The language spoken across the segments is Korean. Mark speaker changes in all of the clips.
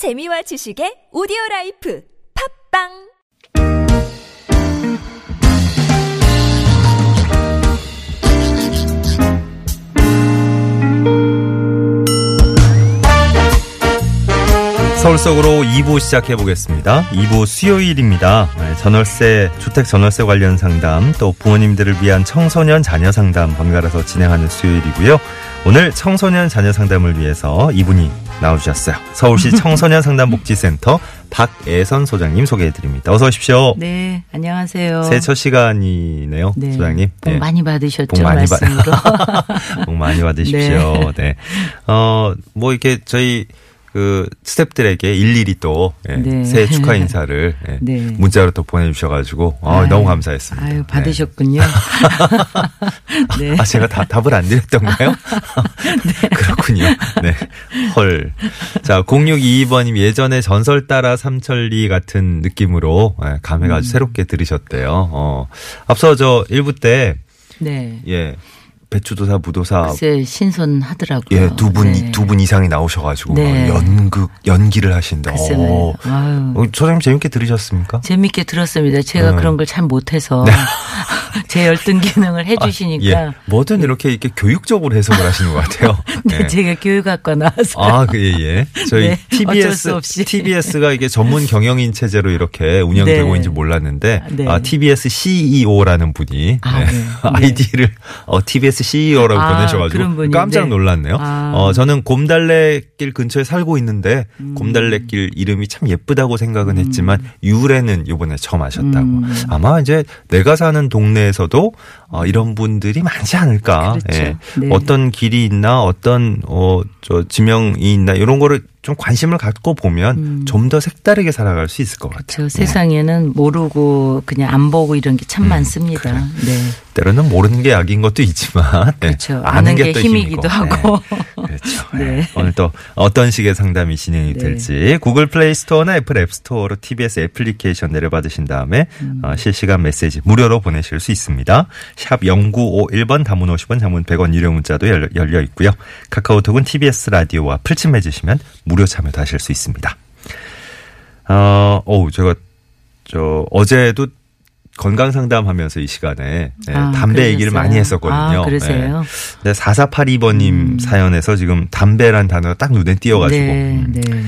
Speaker 1: 재미와 지식의 오디오 life 팟빵
Speaker 2: 서울 속으로 2부 시작해 보겠습니다. 2부 수요일입니다. 네, 전월세, 주택 전월세 관련 상담, 또 부모님들을 위한 청소년 자녀 상담 번갈아서 진행하는 수요일이고요. 오늘 청소년 자녀 상담을 위해서 이분이 나와주셨어요. 서울시 청소년 상담복지센터 박애선 소장님 소개해 드립니다. 어서 오십시오.
Speaker 3: 네, 안녕하세요.
Speaker 2: 새해 첫 시간이네요,
Speaker 3: 네,
Speaker 2: 소장님.
Speaker 3: 복
Speaker 2: 네.
Speaker 3: 많이 받으셨죠,
Speaker 2: 복 많이 받-
Speaker 3: 말씀으로.
Speaker 2: 복 많이 받으십시오. 네. 어, 뭐 이렇게 저희 그 스탭들에게 일일이 또 예,
Speaker 3: 네.
Speaker 2: 새해 축하 인사를 예,
Speaker 3: 네.
Speaker 2: 문자로 또 보내주셔가지고 어,
Speaker 3: 아유,
Speaker 2: 너무 감사했습니다.
Speaker 3: 아유,
Speaker 2: 네.
Speaker 3: 받으셨군요. 네.
Speaker 2: 아, 제가 다, 답을 안 드렸던가요? 그렇군요. 네. 헐. 자, 0622번님 예전에 전설 따라 삼천리 같은 느낌으로 예, 감회가
Speaker 3: 음.
Speaker 2: 아주 새롭게 들으셨대요. 어. 앞서 저 1부 때,
Speaker 3: 네.
Speaker 2: 예, 배추도사, 무도사,
Speaker 3: 글쎄, 신선하더라고요.
Speaker 2: 예, 두 분,
Speaker 3: 네.
Speaker 2: 두분 이상이 나오셔가지고,
Speaker 3: 네.
Speaker 2: 막 연극, 연기를 하신다.
Speaker 3: 글쎄,
Speaker 2: 어.
Speaker 3: 네. 아유.
Speaker 2: 어, 소장님 재밌게 들으셨습니까?
Speaker 3: 재밌게 들었습니다. 제가
Speaker 2: 네.
Speaker 3: 그런 걸잘 못해서 제 열등 기능을 해주시니까.
Speaker 2: 예. 뭐든 이렇게 이렇게 교육적으로 해석을 하시는 것 같아요.
Speaker 3: 네,
Speaker 2: 예.
Speaker 3: 제가 교육학과 나와서.
Speaker 2: 아, 그, 예, 예. 저희
Speaker 3: 네,
Speaker 2: TBS,
Speaker 3: 수 없이.
Speaker 2: TBS가 이게 전문 경영인 체제로 이렇게 운영되고
Speaker 3: 네.
Speaker 2: 있는지 몰랐는데,
Speaker 3: 네.
Speaker 2: 아, TBS CEO라는 분이
Speaker 3: 아,
Speaker 2: 네.
Speaker 3: 네. 네.
Speaker 2: 아이디를 어, TBS CEO라고
Speaker 3: 아,
Speaker 2: 보내셔가지고 깜짝
Speaker 3: 네.
Speaker 2: 놀랐네요.
Speaker 3: 아.
Speaker 2: 어, 저는 곰달래길 근처에 살고 있는데,
Speaker 3: 음.
Speaker 2: 곰달래길 이름이 참 예쁘다고 생각은 했지만, 유래는 이번에 처음 하셨다고.
Speaker 3: 음.
Speaker 2: 아마 이제 내가 사는 동네에서도 어, 이런 분들이 많지 않을까.
Speaker 3: 그렇죠.
Speaker 2: 예.
Speaker 3: 네.
Speaker 2: 어떤 길이 있나, 어떤 어, 저 지명이 있나 이런 거를 좀 관심을 갖고 보면
Speaker 3: 음.
Speaker 2: 좀더 색다르게 살아갈 수 있을 것 같아요.
Speaker 3: 저 세상에는 모르고 그냥 안 보고 이런 게참
Speaker 2: 음,
Speaker 3: 많습니다.
Speaker 2: 그래.
Speaker 3: 네.
Speaker 2: 때로는 모르는 게 약인 것도 있지만, 네.
Speaker 3: 그렇죠. 아는
Speaker 2: 게또
Speaker 3: 힘이기도. 하고.
Speaker 2: 네. 그렇죠.
Speaker 3: 네.
Speaker 2: 네. 오늘 또 어떤 식의 상담이 진행이
Speaker 3: 네.
Speaker 2: 될지 구글 플레이 스토어나 애플 앱 스토어로 TBS 애플리케이션 내려받으신 다음에
Speaker 3: 음.
Speaker 2: 어, 실시간 메시지 무료로 보내실 수 있습니다. 샵 0951번 단문 50원 장문 100원 유료 문자도 열려, 있고요. 카카오톡은 TBS 라디오와 풀침 맺으시면 무료 참여도 하실 수 있습니다. 어, 어우, 제가 저 어제도 건강 상담하면서 이 시간에 네,
Speaker 3: 아,
Speaker 2: 담배 얘기를
Speaker 3: 그러셨어요?
Speaker 2: 많이 했었거든요.
Speaker 3: 아, 그러세요?
Speaker 2: 네, 4482번님 사연에서 지금 담배란 단어가 딱 눈에 띄어가지고
Speaker 3: 네,
Speaker 2: 음.
Speaker 3: 네.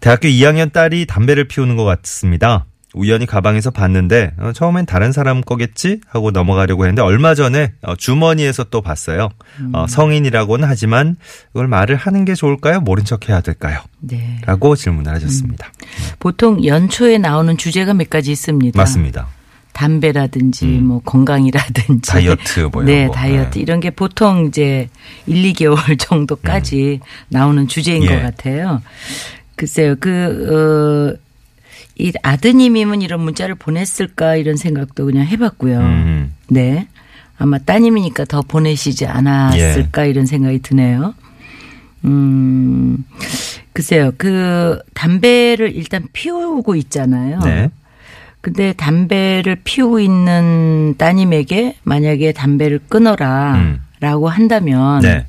Speaker 2: 대학교 2학년 딸이 담배를 피우는 것 같습니다. 우연히 가방에서 봤는데 어, 처음엔 다른 사람 거겠지 하고 넘어가려고 했는데 얼마 전에 어, 주머니에서 또 봤어요.
Speaker 3: 음.
Speaker 2: 어, 성인이라고는 하지만 이걸 말을 하는 게 좋을까요? 모른 척 해야 될까요?
Speaker 3: 네.
Speaker 2: 라고 질문을 하셨습니다.
Speaker 3: 보통 연초에 나오는 주제가 몇 가지 있습니다.
Speaker 2: 맞습니다.
Speaker 3: 담배라든지
Speaker 2: 음.
Speaker 3: 뭐 건강이라든지
Speaker 2: 다이어트 뭐 이런
Speaker 3: 네,
Speaker 2: 거.
Speaker 3: 다이어트
Speaker 2: 네.
Speaker 3: 이런 게 보통 이제 1, 2개월 정도까지 나오는 주제인
Speaker 2: 음. 예.
Speaker 3: 것 같아요. 글쎄요. 그 어, 이 아드님이면 이런 문자를 보냈을까 이런 생각도 그냥 해봤고요.
Speaker 2: 음.
Speaker 3: 네. 아마 따님이니까 더 보내시지 않았을까 이런 생각이 드네요. 음, 글쎄요. 그 담배를 일단 피우고 있잖아요.
Speaker 2: 네.
Speaker 3: 근데 담배를 피우고 있는 따님에게 만약에 담배를 끊어라
Speaker 2: 음.
Speaker 3: 라고 한다면
Speaker 2: 네.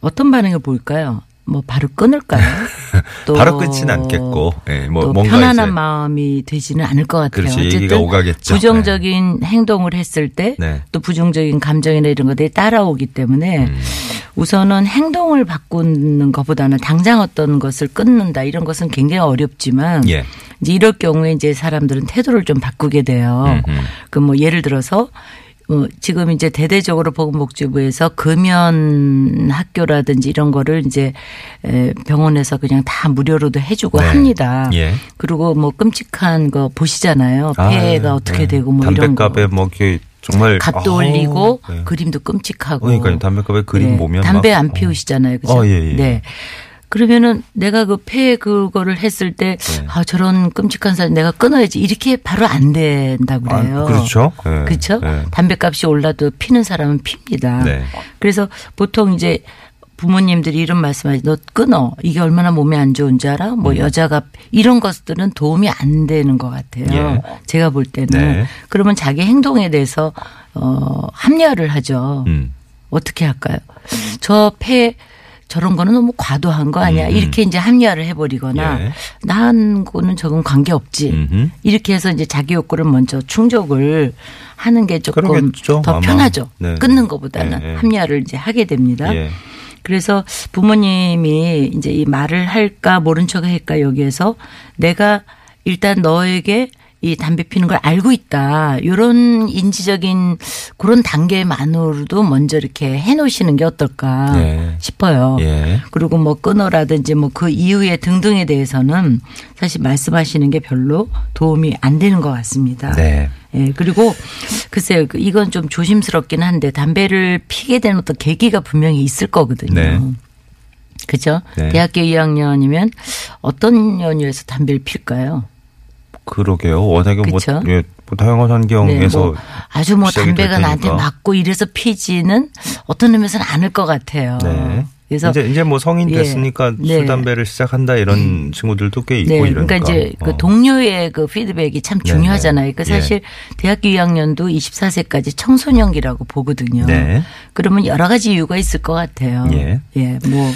Speaker 3: 어떤 반응을 보일까요? 뭐 바로 끊을까요? 또
Speaker 2: 바로 끊지는 않겠고, 예,
Speaker 3: 뭐또
Speaker 2: 뭔가
Speaker 3: 편안한 마음이 되지는 않을 것 같아요.
Speaker 2: 그렇지, 얘기가 오가겠죠.
Speaker 3: 부정적인 행동을 했을 때또
Speaker 2: 네.
Speaker 3: 부정적인 감정이나 이런 것들이 따라오기 때문에
Speaker 2: 음.
Speaker 3: 우선은 행동을 바꾸는 것보다는 당장 어떤 것을 끊는다 이런 것은 굉장히 어렵지만
Speaker 2: 예.
Speaker 3: 이제 이럴 경우에 이제 사람들은 태도를 좀 바꾸게 돼요. 그 뭐 예를 들어서 어, 지금 이제 대대적으로 보건복지부에서 금연 학교라든지 이런 거를 이제 에, 병원에서 그냥 다 무료로도 해주고
Speaker 2: 네.
Speaker 3: 합니다.
Speaker 2: 예.
Speaker 3: 그리고 뭐 끔찍한 거 보시잖아요. 폐가
Speaker 2: 아,
Speaker 3: 어떻게
Speaker 2: 네.
Speaker 3: 되고 뭐 이런 거.
Speaker 2: 담배값에 뭐 이렇게 정말
Speaker 3: 값도
Speaker 2: 아우,
Speaker 3: 올리고
Speaker 2: 네.
Speaker 3: 그림도 끔찍하고.
Speaker 2: 그러니까요. 담배값에 그림
Speaker 3: 네.
Speaker 2: 보면
Speaker 3: 담배
Speaker 2: 막,
Speaker 3: 안
Speaker 2: 어.
Speaker 3: 피우시잖아요. 그죠?
Speaker 2: 어, 예, 예.
Speaker 3: 네. 그러면은 내가 그 폐 그거를 했을 때
Speaker 2: 네.
Speaker 3: 아, 저런 끔찍한 사람 내가 끊어야지 이렇게 바로 안 된다 그래요.
Speaker 2: 아, 그렇죠. 네.
Speaker 3: 그렇죠?
Speaker 2: 네.
Speaker 3: 담배값이 올라도 피는 사람은 핍니다.
Speaker 2: 네.
Speaker 3: 그래서 보통 이제 부모님들이 이런 말씀하지 너 끊어 이게 얼마나 몸에 안 좋은 줄 알아?
Speaker 2: 음.
Speaker 3: 뭐 여자가 이런 것들은 도움이 안 되는 것 같아요.
Speaker 2: 예.
Speaker 3: 제가 볼 때는
Speaker 2: 네.
Speaker 3: 그러면 자기 행동에 대해서 어 합리화를 하죠.
Speaker 2: 음.
Speaker 3: 어떻게 할까요? 저폐 저런 거는 너무 과도한 거 아니야.
Speaker 2: 음.
Speaker 3: 이렇게 이제 합리화를 해버리거나
Speaker 2: 예.
Speaker 3: 나한 거는 조금 관계 없지.
Speaker 2: 음흠.
Speaker 3: 이렇게 해서 이제 자기 욕구를 먼저 충족을 하는 게 조금
Speaker 2: 그러겠죠,
Speaker 3: 더
Speaker 2: 아마.
Speaker 3: 편하죠.
Speaker 2: 네.
Speaker 3: 끊는 것보다는
Speaker 2: 예, 예.
Speaker 3: 합리화를 이제 하게 됩니다.
Speaker 2: 예.
Speaker 3: 그래서 부모님이 이제 이 말을 할까 모른 척 할까 여기에서 내가 일단 너에게 이 담배 피는 걸 알고 있다. 이런 인지적인 그런 단계만으로도 먼저 이렇게 해 놓으시는 게 어떨까
Speaker 2: 네.
Speaker 3: 싶어요.
Speaker 2: 예.
Speaker 3: 그리고 뭐 끊어라든지 뭐 그 이후에 등등에 대해서는 사실 말씀하시는 게 별로 도움이 안 되는 것 같습니다.
Speaker 2: 네.
Speaker 3: 예, 그리고 글쎄요, 그 이건 좀 조심스럽긴 한데 담배를 피게 된 어떤 계기가 분명히 있을 거거든요.
Speaker 2: 네.
Speaker 3: 그죠?
Speaker 2: 네.
Speaker 3: 대학교 2학년이면 어떤 연유에서 담배를 필까요?
Speaker 2: 그러게요. 워낙에 뭐? 예, 뭐 다양한 환경에서
Speaker 3: 뭐 아주 뭐 담배가 나한테. 맞고 이래서 피지는 어떤 의미에서는 않을 것 같아요.
Speaker 2: 네.
Speaker 3: 그래서
Speaker 2: 이제 이제 뭐 성인
Speaker 3: 예.
Speaker 2: 됐으니까
Speaker 3: 네.
Speaker 2: 술 담배를 시작한다 이런 친구들도 꽤 있고
Speaker 3: 네,
Speaker 2: 이러니까.
Speaker 3: 그러니까 이제 그
Speaker 2: 어.
Speaker 3: 동료의 그 피드백이 참
Speaker 2: 네,
Speaker 3: 중요하잖아요. 그
Speaker 2: 네.
Speaker 3: 사실 대학교 2학년도 24세까지 청소년기라고 보거든요.
Speaker 2: 네.
Speaker 3: 그러면 여러 가지 이유가 있을 것 같아요.
Speaker 2: 예.
Speaker 3: 뭐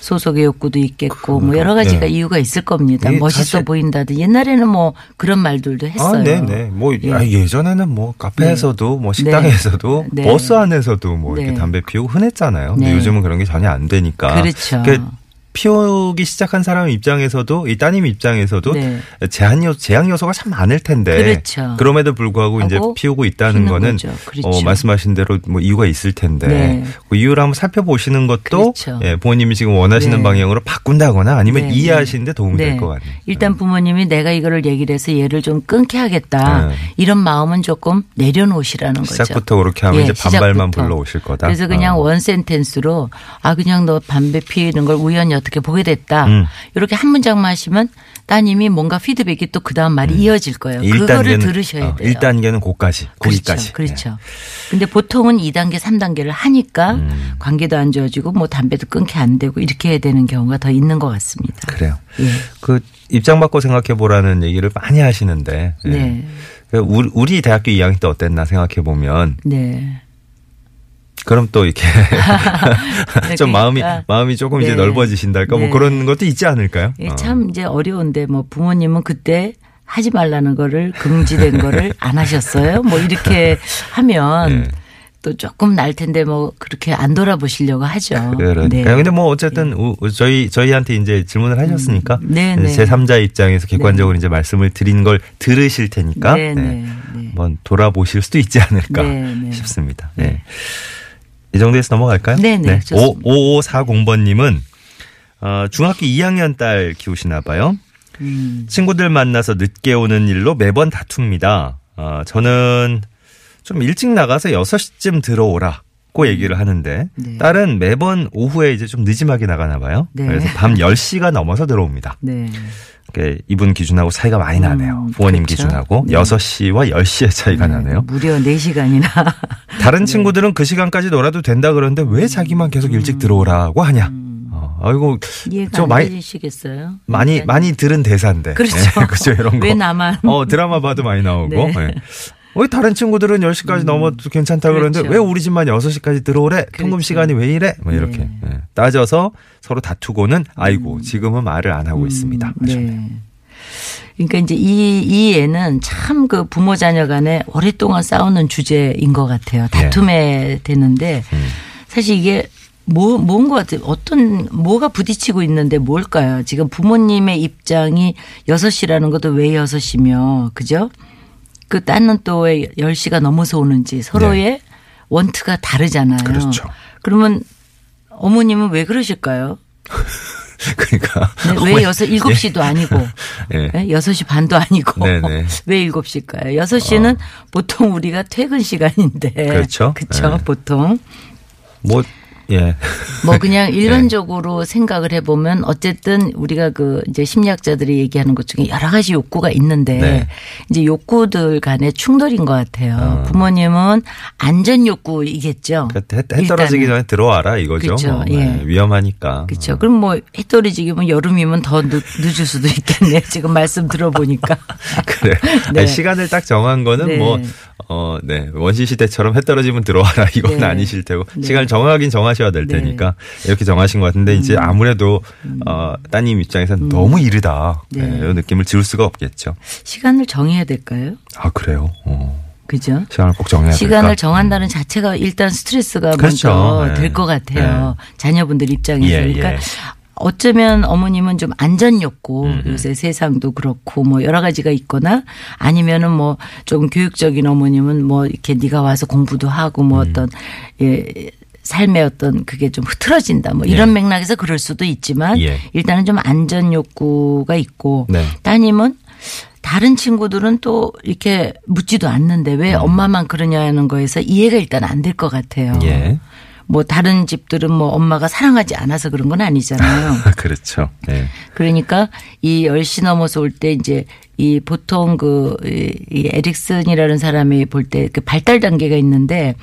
Speaker 3: 소속의 욕구도 있겠고 뭐 여러
Speaker 2: 그러니까,
Speaker 3: 가지가
Speaker 2: 네.
Speaker 3: 이유가 있을 겁니다.
Speaker 2: 이게
Speaker 3: 멋있어 보인다든 옛날에는 뭐 그런 말들도 했어요.
Speaker 2: 아, 네, 네. 뭐
Speaker 3: 예.
Speaker 2: 아, 예전에는 뭐 카페에서도 뭐 식당에서도
Speaker 3: 네.
Speaker 2: 버스 안에서도 뭐 이렇게
Speaker 3: 네.
Speaker 2: 담배 피우고 흔했잖아요. 근데
Speaker 3: 네.
Speaker 2: 요즘은 그런 게 전혀 안 되니까.
Speaker 3: 그렇죠.
Speaker 2: 그러니까 피우기 시작한 사람 입장에서도 이 따님 입장에서도
Speaker 3: 네.
Speaker 2: 제한 요 제약 요소가 참 많을 텐데
Speaker 3: 그렇죠.
Speaker 2: 럼에도 불구하고 이제 피우고
Speaker 3: 있다는
Speaker 2: 거는
Speaker 3: 거죠. 그렇죠.
Speaker 2: 어, 말씀하신 대로 뭐 이유가 있을 텐데
Speaker 3: 네.
Speaker 2: 그 이유를 한번 살펴보시는 것도
Speaker 3: 그렇죠.
Speaker 2: 예, 부모님이 지금 원하시는
Speaker 3: 네.
Speaker 2: 방향으로 바꾼다거나 아니면
Speaker 3: 네,
Speaker 2: 이해하시는데 도움이
Speaker 3: 네.
Speaker 2: 될것 같네요.
Speaker 3: 일단 부모님이 내가 이거를 얘기를 해서 얘를 좀 끊게 하겠다.
Speaker 2: 네.
Speaker 3: 이런 마음은 조금 내려놓으시라는 거죠.
Speaker 2: 시작부터 그렇게 하면
Speaker 3: 예,
Speaker 2: 이제 반발만
Speaker 3: 시작부터.
Speaker 2: 불러오실 거다.
Speaker 3: 그래서 그냥
Speaker 2: 어.
Speaker 3: 원 센텐스로 아 그냥 너 담배 피우는 걸 우연히 어떻게 보게 됐다.
Speaker 2: 음.
Speaker 3: 이렇게 한 문장만 하시면 따님이 뭔가 피드백이 또 그 다음 말이 이어질 거예요. 그거를 들으셔야
Speaker 2: 어,
Speaker 3: 돼요.
Speaker 2: 1단계는 고까지, 거기까지.
Speaker 3: 그렇죠. 그렇죠. 근데 보통은 2단계, 3단계를 하니까
Speaker 2: 음.
Speaker 3: 관계도 안 좋아지고 뭐 담배도 끊게 안 되고 이렇게 해야 되는 경우가 더 있는 것 같습니다.
Speaker 2: 네. 그래요.
Speaker 3: 예.
Speaker 2: 그 입장 바꿔 생각해 보라는 얘기를 많이 하시는데. 예.
Speaker 3: 네.
Speaker 2: 그 우리, 우리 대학교 2학년 때 어땠나 생각해 보면
Speaker 3: 네.
Speaker 2: 그럼 또 이렇게 좀 마음이
Speaker 3: 그러니까
Speaker 2: 마음이 조금 이제
Speaker 3: 네.
Speaker 2: 넓어지신달까 뭐
Speaker 3: 네.
Speaker 2: 그런 것도 있지 않을까요?
Speaker 3: 예,
Speaker 2: 어.
Speaker 3: 참 이제 어려운데 뭐 부모님은 그때 하지 말라는 거를 금지된 거를 안 하셨어요. 뭐 이렇게 하면
Speaker 2: 네.
Speaker 3: 또 조금 날 텐데 뭐 그렇게 안 돌아보시려고 하죠.
Speaker 2: 그러니까
Speaker 3: 네.
Speaker 2: 근데 뭐 어쨌든 우- 저희 저희한테 이제 질문을 하셨으니까
Speaker 3: 네, 네.
Speaker 2: 제 3자 입장에서 객관적으로 이제 말씀을 드린 걸 들으실 테니까
Speaker 3: 네,
Speaker 2: 네.
Speaker 3: 네, 네.
Speaker 2: 한번 돌아보실 수도 있지 않을까
Speaker 3: 네, 네.
Speaker 2: 싶습니다. 네. 이 정도에서 넘어갈까요?
Speaker 3: 네, 네, 좋습니다.
Speaker 2: 5540번님은 어, 중학교 2학년 딸 키우시나 봐요.
Speaker 3: 음.
Speaker 2: 친구들 만나서 늦게 오는 일로 매번 다툽니다. 어, 저는 좀 일찍 나가서 6시쯤 들어오라 고 얘기를 하는데
Speaker 3: 네.
Speaker 2: 딸은 매번 오후에 이제 좀 늦음하게 나가나 봐요.
Speaker 3: 네.
Speaker 2: 그래서 밤 10시가 넘어서 들어옵니다.
Speaker 3: 네.
Speaker 2: 이렇게 이분 기준하고 차이가 많이 나네요.
Speaker 3: 음,
Speaker 2: 부모님
Speaker 3: 그렇죠.
Speaker 2: 기준하고
Speaker 3: 네.
Speaker 2: 6시와 10시의 차이가 나네요.
Speaker 3: 무려 4시간이나.
Speaker 2: 다른 친구들은 그 시간까지 놀아도 된다 그러는데 왜 자기만 계속 일찍 들어오라고 하냐? 어, 아이고
Speaker 3: 저안
Speaker 2: 많이
Speaker 3: 되시겠어요?
Speaker 2: 많이 많이 들은 대사인데.
Speaker 3: 그렇죠.
Speaker 2: 네, 그렇죠. 이런 거.
Speaker 3: 왜 나만?
Speaker 2: 어, 드라마 봐도 많이 나오고.
Speaker 3: 네.
Speaker 2: 네. 왜 다른 친구들은 10시까지 넘어도 괜찮다 그러는데
Speaker 3: 그렇죠.
Speaker 2: 왜 우리 집만 6시까지 들어오래? 통금
Speaker 3: 그렇죠.
Speaker 2: 시간이 왜 이래? 뭐 이렇게
Speaker 3: 네.
Speaker 2: 예. 따져서 서로 다투고는 아이고 지금은 말을 안 하고 있습니다. 하셨네요.
Speaker 3: 네. 그러니까 이제 이, 이 애는 참 그 부모 자녀 간에 오랫동안 싸우는 주제인 것 같아요. 다툼에 되는데
Speaker 2: 음.
Speaker 3: 사실 이게 뭐, 뭔 것 같아요. 어떤, 뭐가 부딪히고 있는데 뭘까요? 지금 부모님의 입장이 6시라는 것도 왜 6시며, 그죠? 그 딴은 또왜 10시가 넘어서 오는지 서로의 원트가 다르잖아요.
Speaker 2: 네. 그렇죠.
Speaker 3: 그러면 어머님은 왜 그러실까요?
Speaker 2: 그러니까
Speaker 3: 네, 왜 여섯 일곱 시도 아니고
Speaker 2: 예.
Speaker 3: 예? 여섯 시 반도 아니고
Speaker 2: 네네.
Speaker 3: 왜 일곱 시일까요? 여섯 시는 보통 우리가 퇴근 시간인데
Speaker 2: 그렇죠.
Speaker 3: 그렇죠.
Speaker 2: 네.
Speaker 3: 보통
Speaker 2: 뭐 예.
Speaker 3: 뭐
Speaker 2: 네.
Speaker 3: 그냥 일반적으로 생각을 해보면 어쨌든 우리가 그 이제 심리학자들이 얘기하는 것 중에 여러 가지 욕구가 있는데
Speaker 2: 네.
Speaker 3: 이제 욕구들 간의 충돌인 것 같아요.
Speaker 2: 어.
Speaker 3: 부모님은 안전 욕구이겠죠.
Speaker 2: 그러니까 해, 해 떨어지기. 전에 들어와라 이거죠.
Speaker 3: 그렇죠.
Speaker 2: 뭐,
Speaker 3: 예.
Speaker 2: 네, 위험하니까.
Speaker 3: 그렇죠. 그럼 뭐 해 떨어지기면 여름이면 더 늦, 늦을 수도 있겠네. 지금 말씀 들어보니까.
Speaker 2: 그래.
Speaker 3: 네.
Speaker 2: 아니, 시간을 딱 정한 거는
Speaker 3: 네.
Speaker 2: 뭐 어, 네. 원시 시대처럼 해 떨어지면 들어와라. 이건
Speaker 3: 네.
Speaker 2: 아니실 테고.
Speaker 3: 네.
Speaker 2: 시간을 정하긴 정하셔야 될
Speaker 3: 네. 음.
Speaker 2: 테니까. 이렇게 정하신 것 같은데, 이제 아무래도, 어, 따님 입장에서는 너무 이르다.
Speaker 3: 네.
Speaker 2: 네. 이런 느낌을 지울 수가 없겠죠.
Speaker 3: 시간을 정해야 될까요?
Speaker 2: 아, 그래요? 어.
Speaker 3: 그죠?
Speaker 2: 시간을 꼭 정해야 될까?
Speaker 3: 시간을 정한다는 자체가 일단 스트레스가
Speaker 2: 그렇죠.
Speaker 3: 먼저
Speaker 2: 네.
Speaker 3: 될것 같아요. 자녀분들 입장에서.
Speaker 2: 예,
Speaker 3: 그러니까
Speaker 2: 예.
Speaker 3: 어쩌면 어머님은 좀 안전 욕구
Speaker 2: 음,
Speaker 3: 요새 세상도 그렇고 뭐 여러 가지가 있거나 아니면은 뭐 좀 교육적인 어머님은 뭐 이렇게 네가 와서 공부도 하고 뭐
Speaker 2: 음.
Speaker 3: 어떤 예 삶의 어떤 그게 좀 흐트러진다 뭐 이런 맥락에서 그럴 수도 있지만
Speaker 2: 예.
Speaker 3: 일단은 좀 안전 욕구가 있고
Speaker 2: 네.
Speaker 3: 따님은 다른 친구들은 또 이렇게 묻지도 않는데 왜 엄마만 그러냐는 거에서 이해가 일단 안 될 것 같아요.
Speaker 2: 음. 예.
Speaker 3: 뭐 다른 집들은 뭐 엄마가 사랑하지 않아서 그런 건 아니잖아요.
Speaker 2: 그렇죠. 네.
Speaker 3: 그러니까 이 10시 넘어서 올 때 이제 이 보통 그, 이이 에릭슨이라는 사람이 볼 때 그 발달 단계가 있는데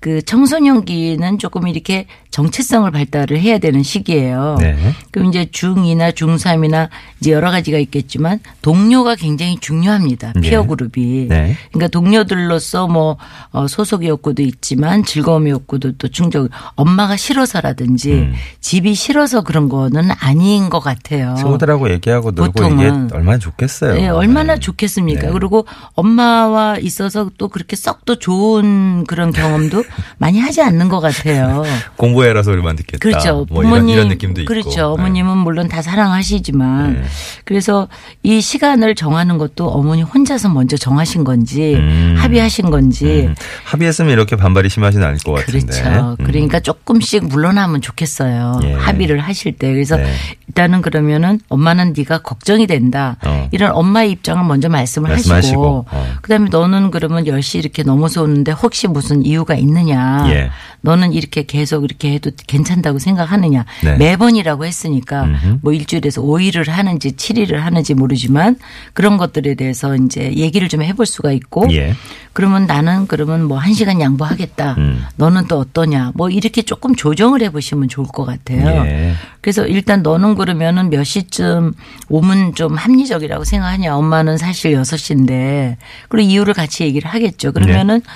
Speaker 3: 그 청소년기는 조금 이렇게 정체성을 발달을 해야 되는 시기예요.
Speaker 2: 네.
Speaker 3: 그럼 이제 중2나 중3이나 이제 여러 가지가 있겠지만 동료가 굉장히 중요합니다.
Speaker 2: 네.
Speaker 3: 피어 그룹이.
Speaker 2: 네.
Speaker 3: 그러니까 동료들로서 뭐 어, 소속의 욕구도 있지만 즐거움의 욕구도 또 충족. 엄마가 싫어서라든지
Speaker 2: 음.
Speaker 3: 집이 싫어서 그런 거는 아닌 것 같아요.
Speaker 2: 친구들하고 얘기하고 놀고
Speaker 3: 보통은.
Speaker 2: 이게 얼마나 좋겠어요.
Speaker 3: 네, 얼마나
Speaker 2: 네.
Speaker 3: 좋겠습니까?
Speaker 2: 네.
Speaker 3: 그리고 엄마와 있어서 또 그렇게 썩또 좋은 그런 경험도 많이 하지 않는 것 같아요.
Speaker 2: 공부해라 소리만 듣겠다.
Speaker 3: 그렇죠.
Speaker 2: 뭐
Speaker 3: 부모님
Speaker 2: 이런, 이런 느낌도 있고.
Speaker 3: 그렇죠.
Speaker 2: 네.
Speaker 3: 어머님은 물론 다 사랑하시지만
Speaker 2: 네.
Speaker 3: 그래서 이 시간을 정하는 것도 어머니 혼자서 먼저 정하신 건지
Speaker 2: 음.
Speaker 3: 합의하신 건지
Speaker 2: 음. 합의했으면 이렇게 반발이 심하진 않을 것 같은데.
Speaker 3: 그렇죠.
Speaker 2: 음.
Speaker 3: 그러니까 조금씩 물러나면 좋겠어요.
Speaker 2: 예.
Speaker 3: 합의를 하실 때. 그래서
Speaker 2: 네.
Speaker 3: 일단은 그러면은 엄마는 네가 걱정이 된다.
Speaker 2: 어.
Speaker 3: 이런 엄마의 입장을 먼저 말씀을
Speaker 2: 말씀하시고.
Speaker 3: 하시고
Speaker 2: 어.
Speaker 3: 그다음에 너는 그러면 10시 이렇게 넘어서 오는데 혹시 무슨 이유가 있 느냐.
Speaker 2: 예.
Speaker 3: 너는 이렇게 계속 이렇게 해도 괜찮다고 생각하느냐.
Speaker 2: 네.
Speaker 3: 매번이라고 했으니까
Speaker 2: 음흠.
Speaker 3: 뭐 일주일에서 5일을 하는지 7일을 하는지 모르지만 그런 것들에 대해서 이제 얘기를 좀 해볼 수가 있고
Speaker 2: 예.
Speaker 3: 그러면 나는 그러면 뭐한 시간 양보하겠다.
Speaker 2: 음.
Speaker 3: 너는 또 어떠냐. 뭐 이렇게 조금 조정을 해 보시면 좋을 것 같아요.
Speaker 2: 예.
Speaker 3: 그래서 일단 너는 그러면은 몇 시쯤 오면 좀 합리적이라고 생각하냐. 엄마는 사실 6시인데. 그리고 이유를 같이 얘기를 하겠죠. 그러면은
Speaker 2: 네.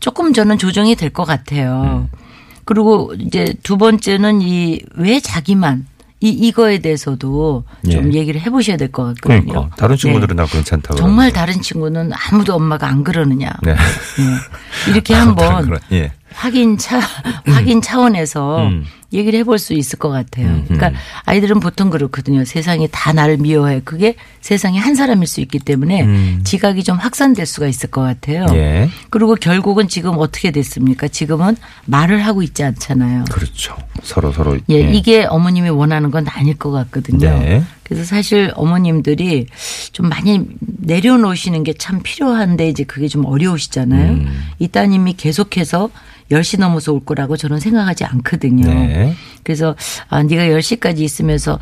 Speaker 3: 조금 저는 조정이 될 것 같아요.
Speaker 2: 음.
Speaker 3: 그리고 이제 두 번째는 이 왜 자기만 이 이거에 대해서도 좀
Speaker 2: 예.
Speaker 3: 얘기를 해보셔야 될 것 같거든요.
Speaker 2: 그러니까 다른 친구들은
Speaker 3: 네.
Speaker 2: 다 괜찮다고.
Speaker 3: 정말 다른 친구는 아무도 엄마가 안 그러느냐.
Speaker 2: 네.
Speaker 3: 예. 이렇게 한번
Speaker 2: 예.
Speaker 3: 확인 차 확인 차원에서
Speaker 2: 음.
Speaker 3: 얘기를 해볼 수 있을 것 같아요.
Speaker 2: 음,
Speaker 3: 그러니까 아이들은 보통 그렇거든요. 세상이 다 나를 미워해. 그게 세상에 한 사람일 수 있기 때문에
Speaker 2: 음.
Speaker 3: 지각이 좀 확산될 수가 있을 것 같아요.
Speaker 2: 예.
Speaker 3: 그리고 결국은 지금 어떻게 됐습니까? 지금은 말을 하고 있지 않잖아요.
Speaker 2: 그렇죠. 서로 서로.
Speaker 3: 예, 이게 어머님이 원하는 건 아닐 것 같거든요.
Speaker 2: 네.
Speaker 3: 그래서 사실 어머님들이 좀 많이 내려놓으시는 게 참 필요한데 이제 그게 좀 어려우시잖아요.
Speaker 2: 음.
Speaker 3: 이 따님이 계속해서 10시 넘어서 올 거라고 저는 생각하지 않거든요.
Speaker 2: 네.
Speaker 3: 그래서 아, 네가 10시까지 있으면서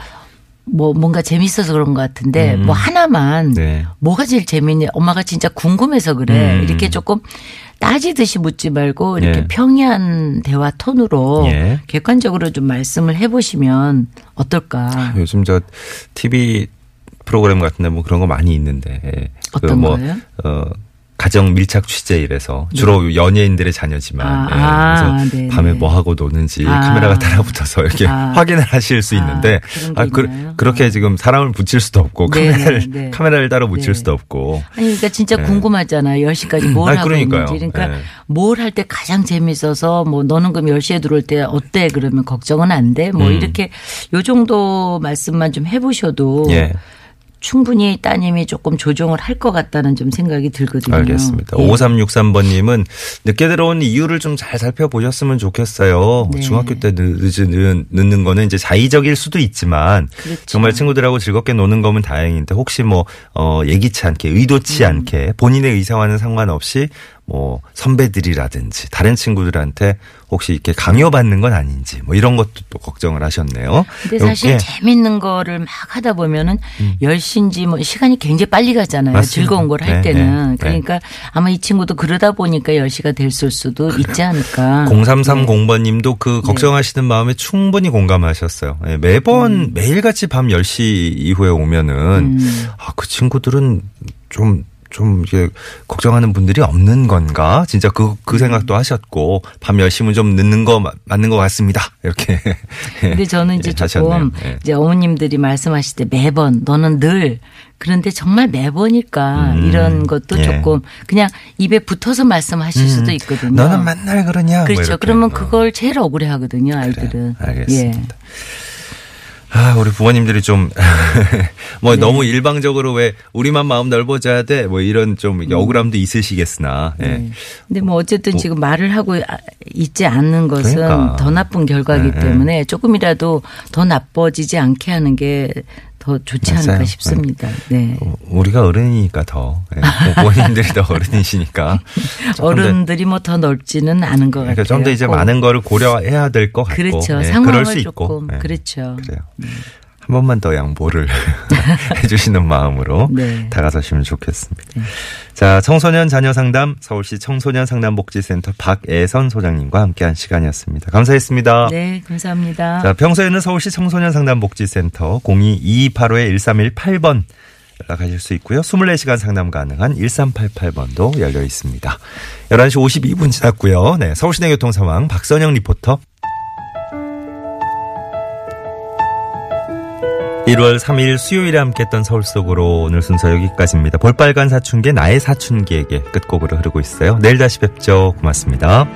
Speaker 3: 뭐 뭔가 재밌어서 그런 것 같은데 뭐 하나만
Speaker 2: 음. 네.
Speaker 3: 뭐가 제일 재밌니? 엄마가 진짜 궁금해서 그래.
Speaker 2: 음.
Speaker 3: 이렇게 조금 따지듯이 묻지 말고 이렇게
Speaker 2: 예.
Speaker 3: 평이한 대화 톤으로
Speaker 2: 예.
Speaker 3: 객관적으로 좀 말씀을 해보시면 어떨까?
Speaker 2: 요즘 저 TV 프로그램 같은데 뭐 그런 거 많이 있는데 예.
Speaker 3: 어떤
Speaker 2: 뭐,
Speaker 3: 거예요?
Speaker 2: 어 가정 밀착 취재 이래서 주로 연예인들의 자녀지만
Speaker 3: 아,
Speaker 2: 예.
Speaker 3: 아,
Speaker 2: 그래서
Speaker 3: 네네.
Speaker 2: 밤에 뭐 하고 노는지
Speaker 3: 아.
Speaker 2: 카메라가 따라붙어서 이렇게
Speaker 3: 아.
Speaker 2: 확인을 하실 수
Speaker 3: 아,
Speaker 2: 있는데 아, 그? 그렇게 지금 사람을 붙일 수도 없고
Speaker 3: 네네,
Speaker 2: 카메라를
Speaker 3: 네.
Speaker 2: 카메라를 따로 붙일
Speaker 3: 네.
Speaker 2: 수도 없고
Speaker 3: 아니 그러니까 진짜
Speaker 2: 네.
Speaker 3: 궁금하잖아요. 10시까지 뭘
Speaker 2: 아니,
Speaker 3: 하고
Speaker 2: 그러니까요.
Speaker 3: 있는지. 그러니까
Speaker 2: 네.
Speaker 3: 뭘할 때 가장 재밌어서 뭐 너는 그럼 10시에 들어올 때 어때? 그러면 걱정은 안 돼. 뭐
Speaker 2: 음.
Speaker 3: 이렇게 요 정도 말씀만 좀 해보셔도
Speaker 2: 예.
Speaker 3: 충분히 따님이 조금 조정을 할 것 같다는 좀 생각이 들거든요.
Speaker 2: 알겠습니다.
Speaker 3: 예.
Speaker 2: 5363번님은 늦게 들어온 이유를 좀 잘 살펴보셨으면 좋겠어요.
Speaker 3: 네.
Speaker 2: 중학교 때 늦는, 늦는 거는 이제 자의적일 수도 있지만
Speaker 3: 그렇죠.
Speaker 2: 정말 친구들하고 즐겁게 노는 거면 다행인데 혹시 뭐, 어, 예기치 않게 의도치
Speaker 3: 음.
Speaker 2: 않게 본인의 의사와는 상관없이 뭐 선배들이라든지 다른 친구들한테 혹시 이렇게 강요받는 건 아닌지 뭐 이런 것도 또 걱정을 하셨네요.
Speaker 3: 근데 사실
Speaker 2: 이렇게
Speaker 3: 재밌는 거를 막 하다 보면은 10시인지 뭐 시간이 굉장히 빨리 가잖아요.
Speaker 2: 음. 맞습니다.
Speaker 3: 즐거운 걸할
Speaker 2: 네,
Speaker 3: 때는.
Speaker 2: 네,
Speaker 3: 그러니까 아마 이 친구도 그러다 보니까 10시가 됐을 수도 있지 않을까.
Speaker 2: 0330번 님도 그
Speaker 3: 네.
Speaker 2: 걱정하시는 마음에 충분히 공감하셨어요. 예, 매번
Speaker 3: 음.
Speaker 2: 매일같이 밤 10시 이후에 오면은 아, 그 친구들은 좀 좀 이게 걱정하는 분들이 없는 건가? 진짜 그,
Speaker 3: 음.
Speaker 2: 그 생각도 하셨고, 밤 10시면 좀 늦는 거 마- 맞는 것 같습니다. 이렇게.
Speaker 3: 근데 저는 이제
Speaker 2: 예,
Speaker 3: 조금.
Speaker 2: 예.
Speaker 3: 이제 어머님들이 말씀하실 때 매번 너는 늘 그런데 정말 매번일까
Speaker 2: 음,
Speaker 3: 이런 것도
Speaker 2: 예.
Speaker 3: 조금 그냥 입에 붙어서 말씀하실 수도 있거든요.
Speaker 2: 너는 맨날 그러냐? 뭐
Speaker 3: 그렇죠.
Speaker 2: 이렇게.
Speaker 3: 그러면
Speaker 2: 어.
Speaker 3: 그걸 제일 억울해 하거든요, 아이들은.
Speaker 2: 그래요. 알겠습니다.
Speaker 3: 예.
Speaker 2: 아, 우리 부모님들이 좀, 뭐
Speaker 3: 네.
Speaker 2: 너무 일방적으로 왜 우리만 마음 넓어져야 돼? 뭐 이런 좀 이게 억울함도 있으시겠으나. 예.
Speaker 3: 음. 네. 근데 뭐 어쨌든 지금 말을 하고 아- 있지 않는 것은
Speaker 2: 그러니까.
Speaker 3: 더 나쁜 결과이기
Speaker 2: 네,
Speaker 3: 때문에 조금이라도 더 나빠지지 않게 하는 게 더 좋지
Speaker 2: 맞아요.
Speaker 3: 않을까 싶습니다. 네.
Speaker 2: 어, 우리가 어른이니까 더. 예. 부모님들이 더 어른이시니까. 조금 더
Speaker 3: 어른들이 뭐 더 넓지는 않은 것
Speaker 2: 그러니까
Speaker 3: 같아요.
Speaker 2: 좀 더 이제
Speaker 3: 꼭.
Speaker 2: 많은 거를 고려해야 될 것 같고.
Speaker 3: 그렇죠.
Speaker 2: 예,
Speaker 3: 상황을
Speaker 2: 수 있고.
Speaker 3: 조금
Speaker 2: 예.
Speaker 3: 그렇죠.
Speaker 2: 그래요. 한 번만 더 양보를 해주시는 마음으로
Speaker 3: 네.
Speaker 2: 다가서시면 좋겠습니다. 자, 청소년 자녀 상담 서울시 청소년 상담복지센터 박애선 소장님과 함께한 시간이었습니다. 감사했습니다.
Speaker 3: 네, 감사합니다.
Speaker 2: 자, 평소에는 서울시 청소년 상담복지센터 02-2285-1318번 연락하실 수 있고요. 24시간 상담 가능한 1388번도 열려 있습니다. 11시 52분 지났고요. 네, 서울시내 교통 상황 박선영 리포터. 1월 3일 수요일에 함께했던 서울 속으로 오늘 순서 여기까지입니다. 볼빨간 사춘기 나의 사춘기에게 끝곡으로 흐르고 있어요. 내일 다시 뵙죠. 고맙습니다.